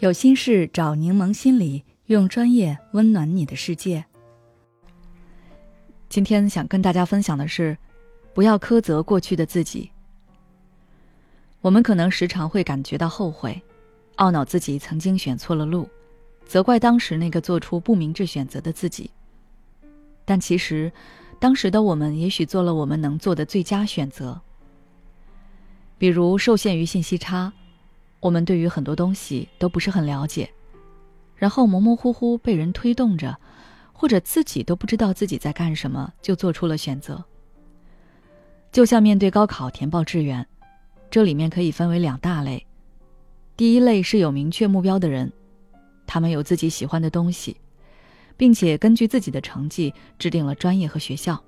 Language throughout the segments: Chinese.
有心事找柠檬心理，用专业温暖你的世界。今天想跟大家分享的是，不要苛责过去的自己。我们可能时常会感觉到后悔，懊恼自己曾经选错了路，责怪当时那个做出不明智选择的自己。但其实，当时的我们也许做了我们能做的最佳选择。比如受限于信息差。我们对于很多东西都不是很了解，然后模模糊糊被人推动着，或者自己都不知道自己在干什么，就做出了选择。就像面对高考填报志愿，这里面可以分为两大类。第一类是有明确目标的人，他们有自己喜欢的东西，并且根据自己的成绩制定了专业和学校。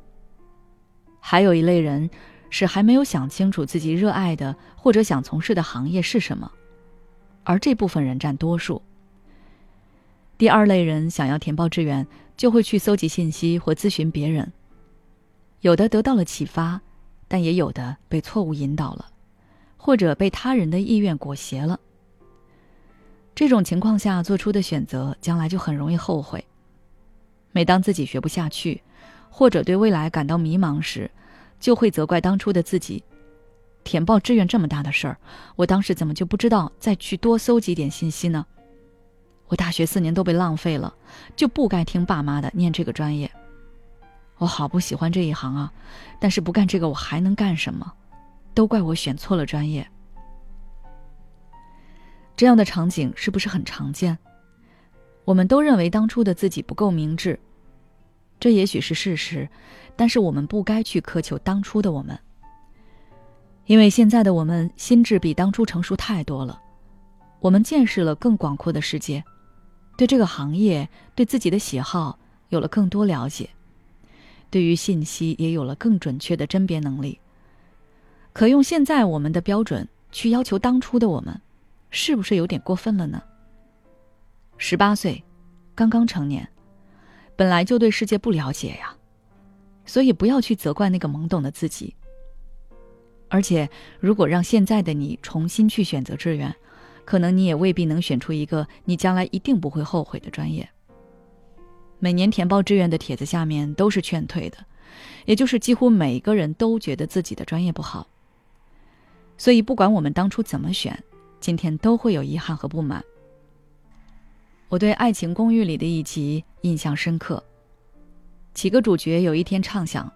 还有一类人是还没有想清楚自己热爱的或者想从事的行业是什么。而这部分人占多数。第二类人想要填报志愿，就会去搜集信息或咨询别人。有的得到了启发，但也有的被错误引导了，或者被他人的意愿裹挟了。这种情况下做出的选择，将来就很容易后悔。每当自己学不下去，或者对未来感到迷茫时，就会责怪当初的自己。填报志愿这么大的事儿，我当时怎么就不知道再去多搜集点信息呢？我大学四年都被浪费了，就不该听爸妈的念这个专业。我好不喜欢这一行啊，但是不干这个我还能干什么？都怪我选错了专业。这样的场景是不是很常见？我们都认为当初的自己不够明智，这也许是事实，但是我们不该去苛求当初的我们。因为现在的我们心智比当初成熟太多了，我们见识了更广阔的世界，对这个行业、对自己的喜好有了更多了解，对于信息也有了更准确的甄别能力。可用现在我们的标准去要求当初的我们，是不是有点过分了呢？十八岁，刚刚成年，本来就对世界不了解呀，所以不要去责怪那个懵懂的自己。而且，如果让现在的你重新去选择志愿，可能你也未必能选出一个你将来一定不会后悔的专业。每年填报志愿的帖子下面都是劝退的，也就是几乎每个人都觉得自己的专业不好。所以，不管我们当初怎么选，今天都会有遗憾和不满。我对《爱情公寓》里的一集印象深刻，几个主角有一天畅想，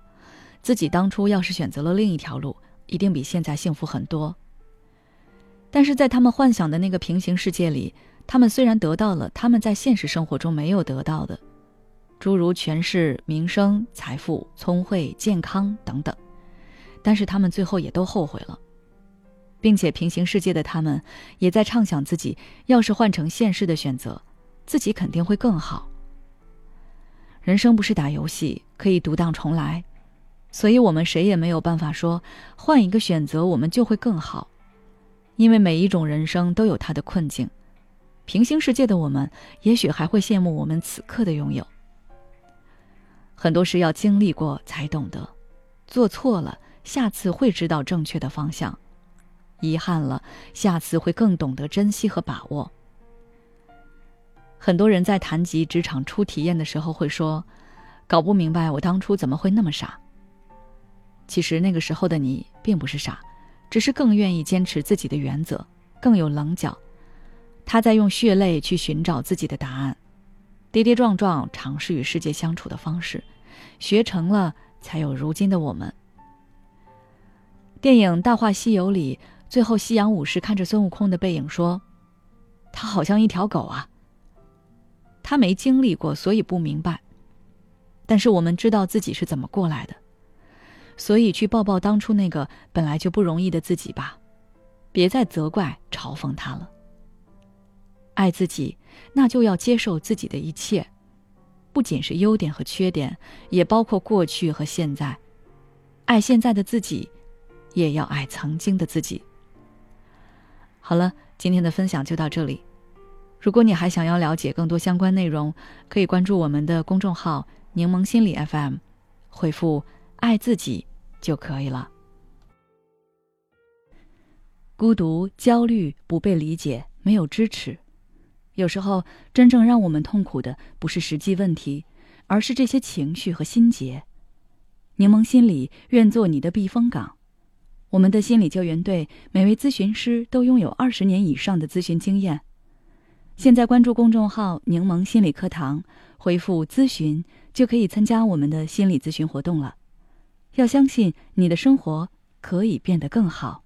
自己当初要是选择了另一条路。一定比现在幸福很多。但是在他们幻想的那个平行世界里，他们虽然得到了他们在现实生活中没有得到的，诸如权势、名声、财富、聪慧、健康等等，但是他们最后也都后悔了，并且平行世界的他们也在畅想自己要是换成现实的选择，自己肯定会更好。人生不是打游戏，可以独当重来。所以，我们谁也没有办法说换一个选择我们就会更好，因为每一种人生都有它的困境。平行世界的我们，也许还会羡慕我们此刻的拥有。很多事要经历过才懂得，做错了，下次会知道正确的方向；遗憾了，下次会更懂得珍惜和把握。很多人在谈及职场初体验的时候会说：“搞不明白我当初怎么会那么傻。”其实那个时候的你并不是傻，只是更愿意坚持自己的原则，更有棱角。他在用血泪去寻找自己的答案，跌跌撞撞尝试与世界相处的方式，学成了才有如今的我们。电影《大话西游》里，最后夕阳武士看着孙悟空的背影说：“他好像一条狗啊。”他没经历过，所以不明白。但是我们知道自己是怎么过来的。所以，去抱抱当初那个本来就不容易的自己吧，别再责怪、嘲讽他了。爱自己，那就要接受自己的一切，不仅是优点和缺点，也包括过去和现在。爱现在的自己，也要爱曾经的自己。好了，今天的分享就到这里。如果你还想要了解更多相关内容，可以关注我们的公众号“柠檬心理 FM”，回复。爱自己就可以了。孤独、焦虑、不被理解、没有支持，有时候，真正让我们痛苦的不是实际问题，而是这些情绪和心结。柠檬心理愿做你的避风港。我们的心理救援队每位咨询师都拥有二十年以上的咨询经验。现在关注公众号“柠檬心理课堂”，回复“咨询”就可以参加我们的心理咨询活动了。要相信你的生活可以变得更好。